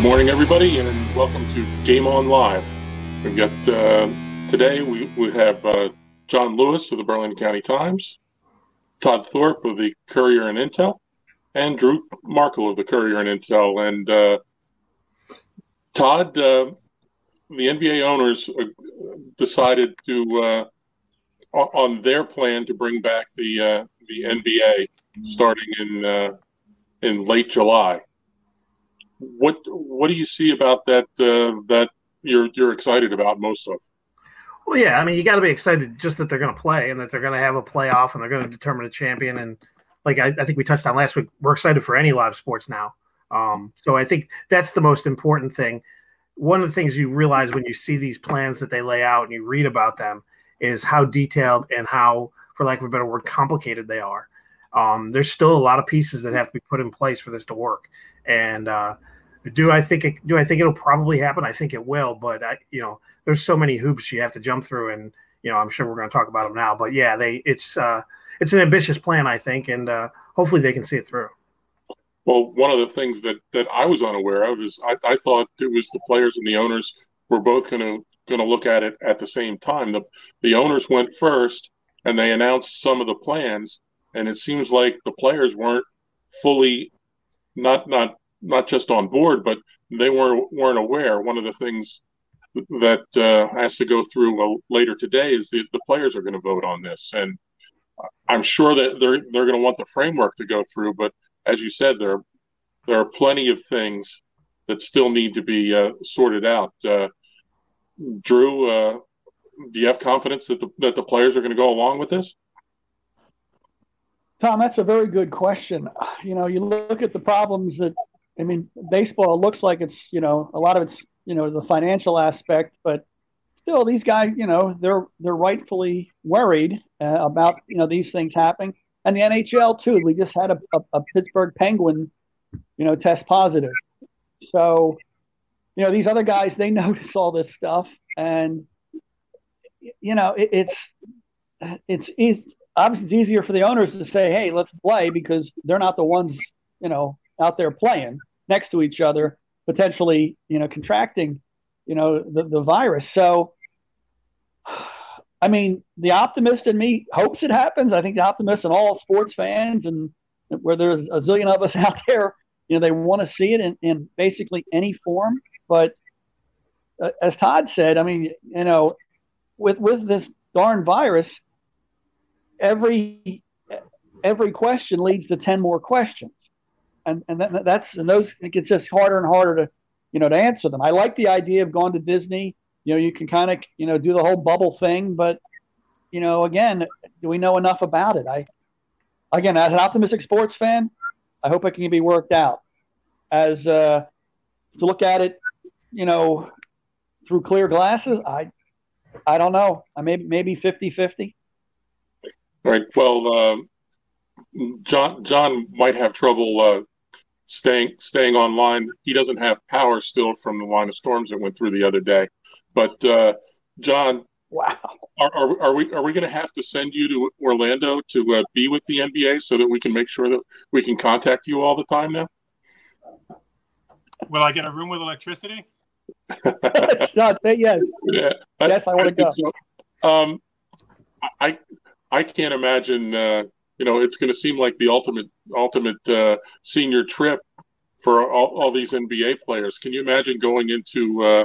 Good morning, everybody, and welcome to Game On Live. We've got uh, today we, we have uh, John Lewis of the Burlington County Times, Todd Thorpe of the Courier and Intell, and Drew Markol of the Courier and Intell. And uh, Todd, uh, the NBA owners uh, decided to uh, on their plan to bring back the the NBA starting in in late July. What what do you see about that uh, that you're you're excited about most of? Well, yeah, I mean, you got to be excited just that they're going to play and that they're going to have a playoff and they're going to determine a champion. And like I, I, think we touched on last week, we're excited for any live sports now. Um, so I think that's the most important thing one of the things you realize when you see these plans that they lay out and you read about them is how detailed and how, for lack of a better word, complicated they are. Um, there's still a lot of pieces that have to be put in place for this to work. And uh, do I think it, do I think it'll probably happen? I think it will, but I, you know, there's so many hoops you have to jump through, and you know, I'm sure we're going to talk about them now. But yeah, they it's uh, it's an ambitious plan, I think, and uh, hopefully they can see it through. Well, one of the things that that I was unaware of is I, I thought it was the players and the owners were both going to going to look at it at the same time. The the owners went first, and they announced some of the plans, and it seems like the players weren't fully not not not just on board, but they weren't weren't aware. One of the things that uh, has to go through uh, later today is that the players are going to vote on this, and I'm sure that they're they're going to want the framework to go through, but as you said, there there are plenty of things that still need to be uh, sorted out. Uh, Drew, uh, do you have confidence that the that the players are going to go along with this? Tom, that's a very good question. You know, you look at the problems that I mean, baseball looks like it's you know a lot of it's you know the financial aspect, but still these guys you know they're they're rightfully worried uh, about you know these things happening and the NHL too. We just had a, a, a Pittsburgh Penguin, you know, test positive. So, you know, these other guys they notice all this stuff, and you know, it, it's it's it's obviously it's easier for the owners to say, "Hey, let's play," because they're not the ones, you know, out there playing next to each other, potentially, you know, contracting, you know, the the virus. So I mean, the optimist in me hopes it happens. I think the optimist in all sports fans and where there's a zillion of us out there, you know, they want to see it in, in basically any form. But uh, as Todd said, I mean, you know, with with this darn virus, every every question leads to ten more questions, and and that, that's and those it gets just harder and harder to, you know, to answer them. I like the idea of going to Disney you know, you can kind of, you know, do the whole bubble thing, but, you know, again, do we know enough about it? I, again, as an optimistic sports fan, I hope it can be worked out. As uh, to look at it, you know, through clear glasses, I, I don't know. I maybe maybe 50-50. Right. Well, uh, John John might have trouble uh, staying staying online. He doesn't have power still from the line of storms that went through the other day. But uh, John, wow, are, are, are we are we going to have to send you to Orlando to uh, be with the NBA so that we can make sure that we can contact you all the time now? Will I get a room with electricity? Not yes. Yeah, yes, I, I want to go. So. Um, I I can't imagine. Uh, you know, it's going to seem like the ultimate ultimate uh, senior trip for all, all these NBA players. Can you imagine going into uh,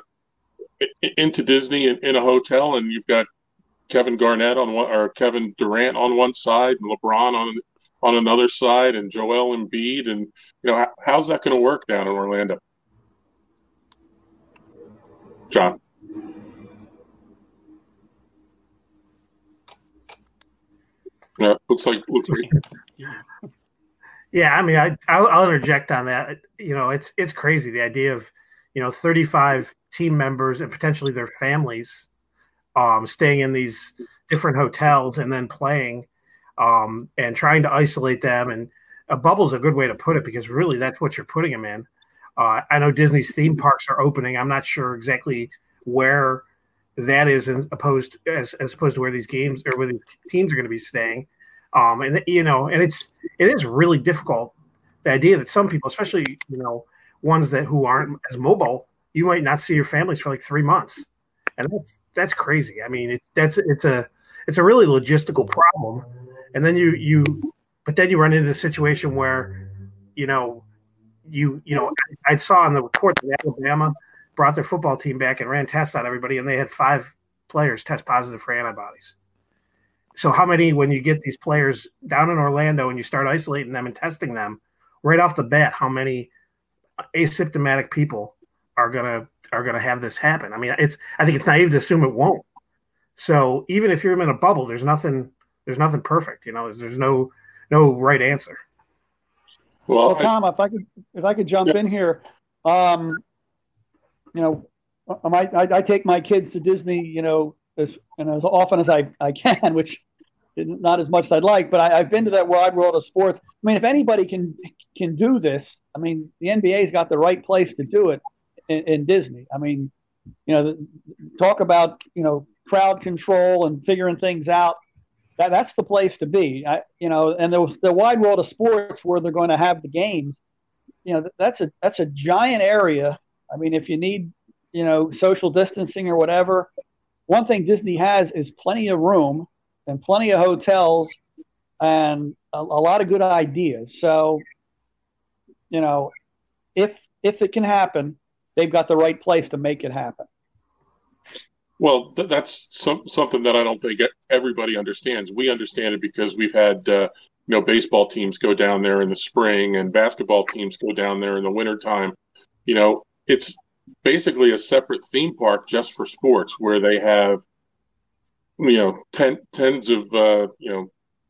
into Disney in, in a hotel, and you've got Kevin Garnett on one or Kevin Durant on one side, and LeBron on on another side, and Joel Embiid, and you know how's that going to work down in Orlando? John. Yeah, looks like looks like. Yeah, I mean, I I'll, I'll interject on that. You know, it's it's crazy the idea of you know 35 team members and potentially their families um, staying in these different hotels and then playing um, and trying to isolate them. And a bubble is a good way to put it because really that's what you're putting them in. Uh, I know Disney's theme parks are opening. I'm not sure exactly where that is opposed as, as opposed to where these games or where the teams are going to be staying. Um, and you know, and it's it is really difficult. The idea that some people, especially you know, ones that who aren't as mobile, you might not see your families for like three months, and that's that's crazy. I mean, it, that's it's a it's a really logistical problem. And then you you, but then you run into the situation where, you know, you you know, I, I saw on the report that Alabama brought their football team back and ran tests on everybody, and they had five players test positive for antibodies. So how many when you get these players down in Orlando and you start isolating them and testing them right off the bat, how many asymptomatic people are gonna are gonna have this happen? I mean, it's I think it's naive to assume it won't. So even if you're in a bubble, there's nothing there's nothing perfect. You know, there's, there's no no right answer. Well, well Tom, I, if I could if I could jump yeah. in here, um, you know, um, I, I, I take my kids to Disney, you know, as and as often as I, I can, which is not as much as I'd like, but I, have been to that wide world of sports. I mean, if anybody can can do this, I mean, the NBA's got the right place to do it in, in Disney. I mean, you know, talk about you know crowd control and figuring things out. That that's the place to be. I, you know, and the the wide world of sports where they're going to have the games. You know, that's a that's a giant area. I mean, if you need you know social distancing or whatever, one thing Disney has is plenty of room and plenty of hotels and a, a lot of good ideas. So, you know, if if it can happen, they've got the right place to make it happen. Well, th- that's some, something that I don't think everybody understands. We understand it because we've had uh, you know baseball teams go down there in the spring and basketball teams go down there in the wintertime. You know, it's basically a separate theme park just for sports where they have you know ten, tens of uh, you know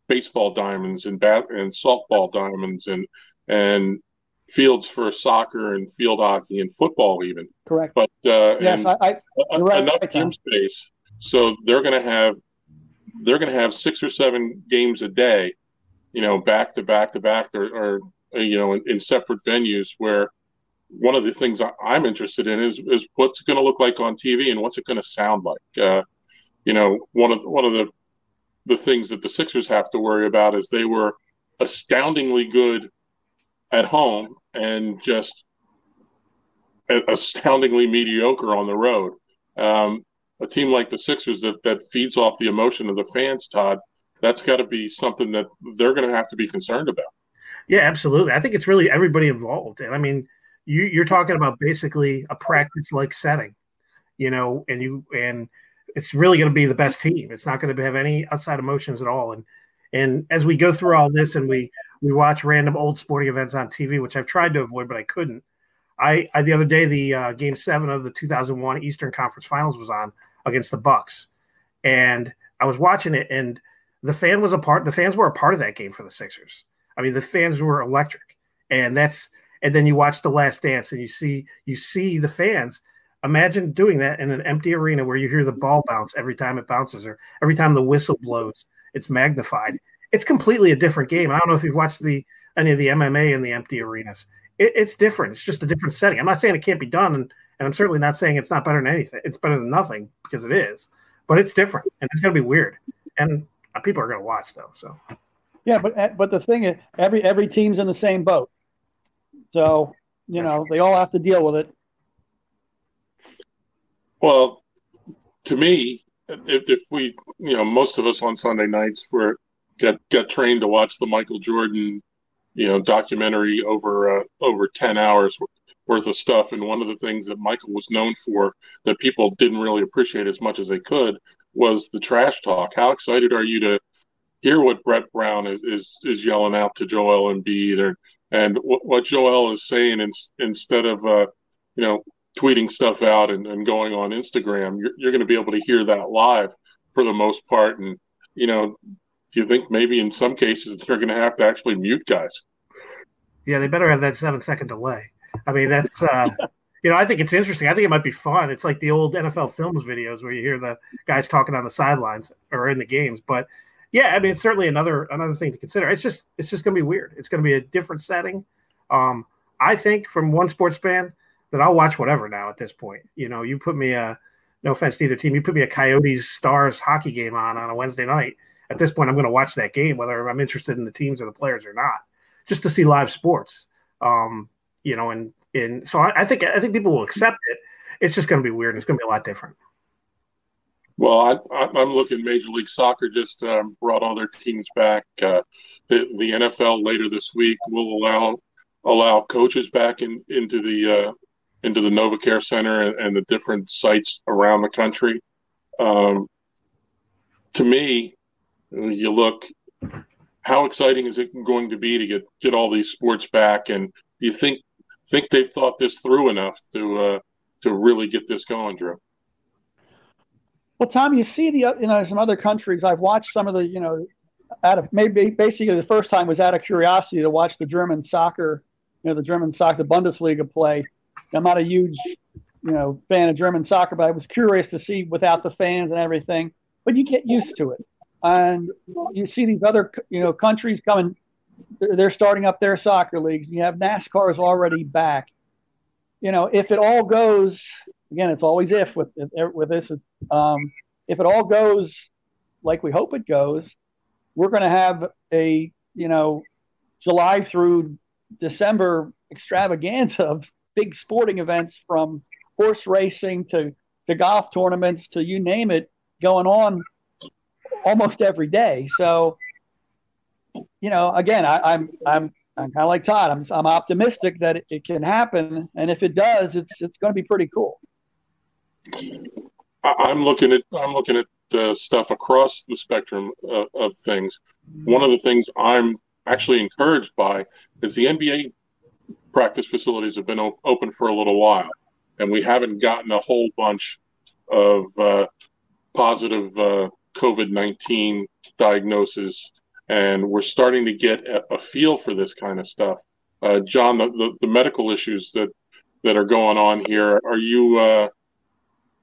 baseball diamonds and bat and softball diamonds and and fields for soccer and field hockey and football even. Correct. But uh yes, I, I, right, enough right, gym space. So they're going to have they're going to have six or seven games a day you know back to back to back or, or you know in, in separate venues where one of the things I'm interested in is is what's going to look like on TV and what's it going to sound like. Uh, you know, one of one of the the things that the Sixers have to worry about is they were astoundingly good at home and just astoundingly mediocre on the road. Um, a team like the Sixers that that feeds off the emotion of the fans, Todd, that's got to be something that they're going to have to be concerned about. Yeah, absolutely. I think it's really everybody involved, and I mean you, you're talking about basically a practice like setting, you know, and you and it's really going to be the best team. It's not going to have any outside emotions at all. And and as we go through all this and we we watch random old sporting events on TV, which I've tried to avoid, but I couldn't. I, I the other day the uh, game seven of the 2001 Eastern Conference Finals was on against the Bucks, and I was watching it, and the fan was a part. The fans were a part of that game for the Sixers. I mean, the fans were electric, and that's and then you watch the last dance and you see you see the fans. Imagine doing that in an empty arena where you hear the ball bounce every time it bounces or every time the whistle blows it's magnified. It's completely a different game. I don't know if you've watched the any of the mma in the empty arenas. It, it's different. It's just a different setting. I'm not saying it can't be done and, and i'm certainly not saying it's not better than anything. It's better than nothing because it is but it's different and it's going to be weird. And uh, people are going to watch though so. Yeah but uh, but the thing is every every team's in the same boat so, you know, they all have to deal with it. Well, to me, if, if we, you know, most of us on Sunday nights were get get trained to watch the Michael Jordan, you know, documentary over uh, over ten hours worth of stuff. And one of the things that Michael was known for that people didn't really appreciate as much as they could was the trash talk. How excited are you to hear what Brett Brown is is, is yelling out to Joel Embiid or and what Joel is saying, in, instead of uh, you know tweeting stuff out and, and going on Instagram, you're, you're going to be able to hear that live for the most part. And you know, do you think maybe in some cases they're going to have to actually mute guys? Yeah, they better have that seven second delay. I mean, that's uh, you know, I think it's interesting. I think it might be fun. It's like the old NFL films videos where you hear the guys talking on the sidelines or in the games. But yeah, I mean, it's certainly another another thing to consider. It's just it's just going to be weird. It's going to be a different setting. Um, I think from one sports fan that I'll watch whatever now at this point. You know, you put me a no offense to either team, you put me a Coyotes Stars hockey game on on a Wednesday night. At this point, I'm going to watch that game whether I'm interested in the teams or the players or not, just to see live sports. Um, you know, and in so I, I, think I think people will accept it. It's just going to be weird. It's going to be a lot different. Well, I, am looking. Major League Soccer just um, brought all their teams back. Uh, the, the, NFL later this week will allow allow coaches back in, into the uh, into the NovaCare Center and, and, the different sites around the country. Um, to me, you look. How exciting is it going to be to get get all these sports back? And do you think think they've thought this through enough to uh, to really get this going, Drew. Well, Tom, you see the uh, you know some other countries. I've watched some of the you know out of maybe basically the first time was out of curiosity to watch the German soccer, you know, the German soccer the Bundesliga play. I'm not a huge you know fan of German soccer, but I was curious to see without the fans and everything. But you get used to it, and you see these other you know countries coming they're starting up their soccer leagues. You have NASCAR's already back. You know, if it all goes again, it's always if with with this. Um, if it all goes like we hope it goes, we're going to have a you know July through December extravaganza of big sporting events from horse racing to to golf tournaments to you name it going on almost every day. So you know, again, I, am I'm I'm I'm kind of like Todd. I'm I'm optimistic that it, it, can happen, and if it does, it's it's going to be pretty cool. I'm looking at I'm looking at the stuff across the spectrum of, of things. One of the things I'm actually encouraged by is the NBA practice facilities have been o- open for a little while, and we haven't gotten a whole bunch of uh, positive uh, COVID nineteen diagnoses and we're starting to get a, a feel for this kind of stuff. Uh, John, the, the, the, medical issues that that are going on here, are you uh,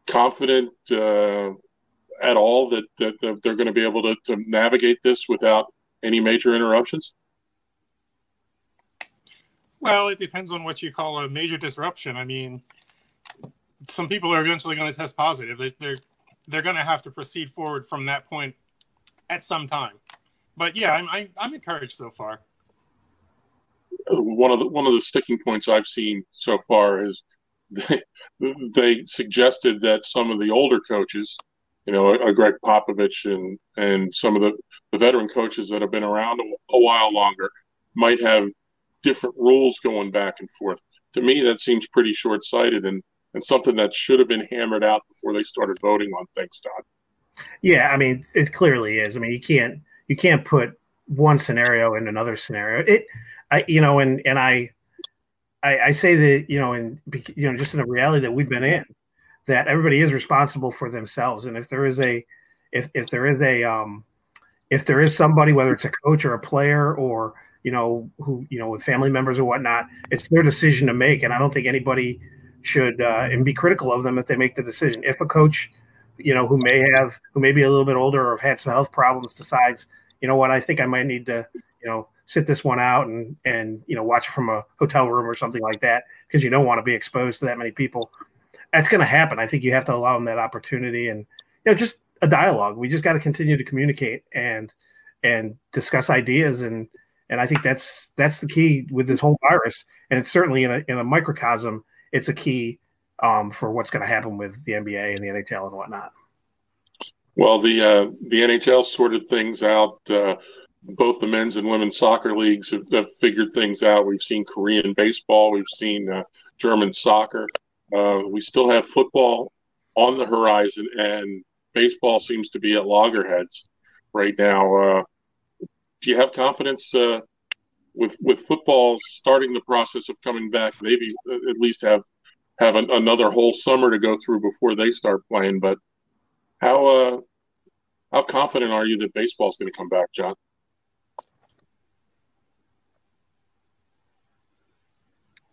confident uh, at all that, that, that they're going to be able to, to navigate this without any major interruptions? Well, it depends on what you call a major disruption. I mean, some people are eventually going to test positive. They, they're they're going to have to proceed forward from that point at some time but yeah, I'm, I'm I'm encouraged so far. One of the one of the sticking points I've seen so far is they, suggested that some of the older coaches, you know, uh, a, Gregg Popovich and and some of the, the veteran coaches that have been around a, a while longer, might have different rules going back and forth. To me, that seems pretty short sighted and and something that should have been hammered out before they started voting on things, Todd. Yeah, I mean, it clearly is. I mean, you can't you can't put one scenario in another scenario. It, I, you know, and and I, I, I say that you know, and you know, just in the reality that we've been in, that everybody is responsible for themselves, and if there is a, if if there is a, um, if there is somebody, whether it's a coach or a player or you know who you know with family members or whatnot, it's their decision to make, and I don't think anybody should uh, and be critical of them if they make the decision. If a coach you know, who may have, who may be a little bit older or have had some health problems, decides, you know what, I think I might need to, you know, sit this one out and and you know watch it from a hotel room or something like that because you don't want to be exposed to that many people. That's going to happen. I think you have to allow them that opportunity and you know just a dialogue. We just got to continue to communicate and and discuss ideas and and I think that's that's the key with this whole virus. And it's certainly in a in a microcosm, it's a key um, for what's going to happen with the NBA and the NHL and whatnot. Well, the uh, the NHL sorted things out. Uh, both the men's and women's soccer leagues have, have, figured things out. We've seen Korean baseball. We've seen uh, German soccer. Uh, we still have football on the horizon, and baseball seems to be at loggerheads right now. Uh, do you have confidence uh, with with football starting the process of coming back? Maybe at least have have an, another whole summer to go through before they start playing. But how uh, how confident are you that baseball is going to come back, John?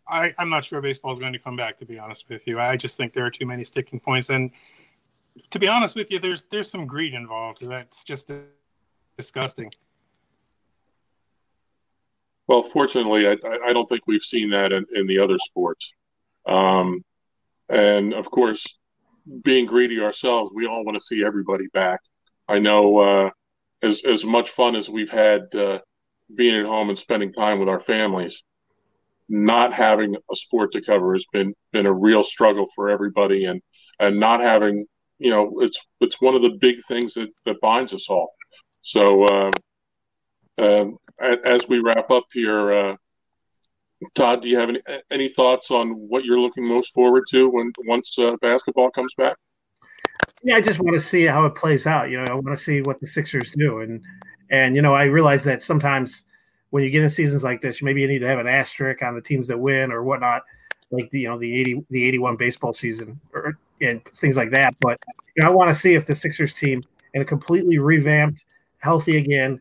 I, I'm not sure baseball is going to come back. To be honest with you, I just think there are too many sticking points, and to be honest with you, there's there's some greed involved. That's just disgusting. Well, fortunately, I, I don't think we've seen that in, in the other sports. Um, and of course, being greedy ourselves, we all want to see everybody back. I know uh, as as much fun as we've had uh, being at home and spending time with our families, not having a sport to cover has been been a real struggle for everybody, and and not having you know it's it's one of the big things that that binds us all. So uh, as we wrap up here, uh, Todd, do you have any any thoughts on what you're looking most forward to when once uh, basketball comes back? Yeah, I just want to see how it plays out. You know, I want to see what the Sixers do, and and you know, I realize that sometimes when you get in seasons like this, maybe you need to have an asterisk on the teams that win or whatnot, like the you know the eighty the eighty one baseball season or and things like that. But you know, I want to see if the Sixers team and a completely revamped, healthy again,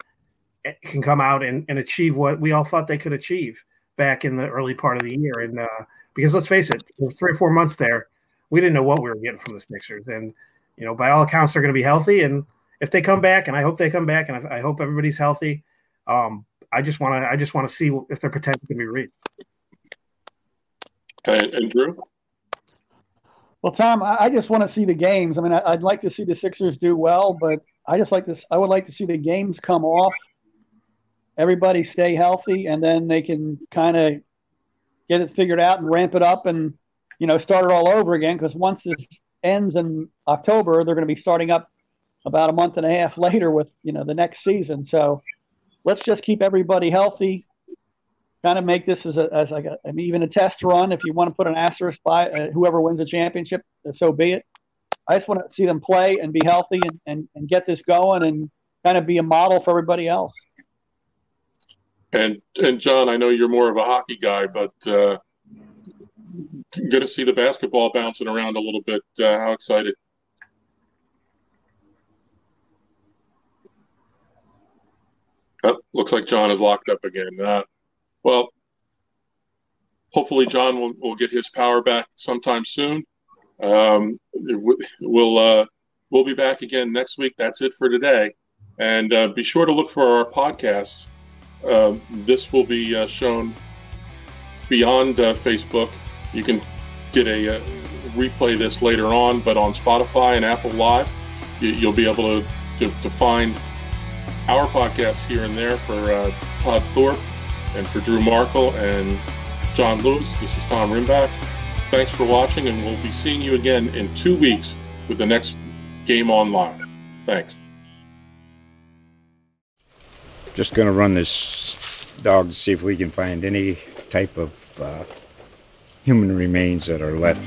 eh, can come out and, and achieve what we all thought they could achieve back in the early part of the year. And uh, because let's face it, three or four months there, we didn't know what we were getting from the Sixers. And you know, by all accounts, they're going to be healthy. And if they come back, and I hope they come back, and I, hope everybody's healthy, um, I just want to I just want to see if their potential can be reached. And, and Drew. Well, Tom, I just want to see the games. I mean, I'd like to see the Sixers do well, but I just like this. I would like to see the games come off. Everybody stay healthy, and then they can kind of get it figured out and ramp it up, and you know, start it all over again. Because once this ends in October, they're going to be starting up about a month and a half later with you know the next season. So let's just keep everybody healthy. Kind of make this as a as like even a test run. If you want to put an asterisk by uh, whoever wins the championship, so be it. I just want to see them play and be healthy and, and, and get this going and kind of be a model for everybody else. And and John, I know you're more of a hockey guy, but uh, going to see the basketball bouncing around a little bit. Uh, how excited! Oh, looks like John is locked up again. Uh, well, hopefully John will, will get his power back sometime soon. Um, we'll uh, we'll be back again next week. That's it for today, and uh, be sure to look for our podcasts. Um, this will be uh, shown beyond uh, Facebook. You can get a uh, replay this later on, but on Spotify and Apple Live, you, will be able to, to, to find our podcasts here and there for uh, Todd Thorpe and for Drew Markol and John Lewis. This is Tom Rimback. Thanks for watching, and we'll be seeing you again in two weeks with the next Game On Live. Thanks. Just going to run this dog to see if we can find any type of uh, human remains that are left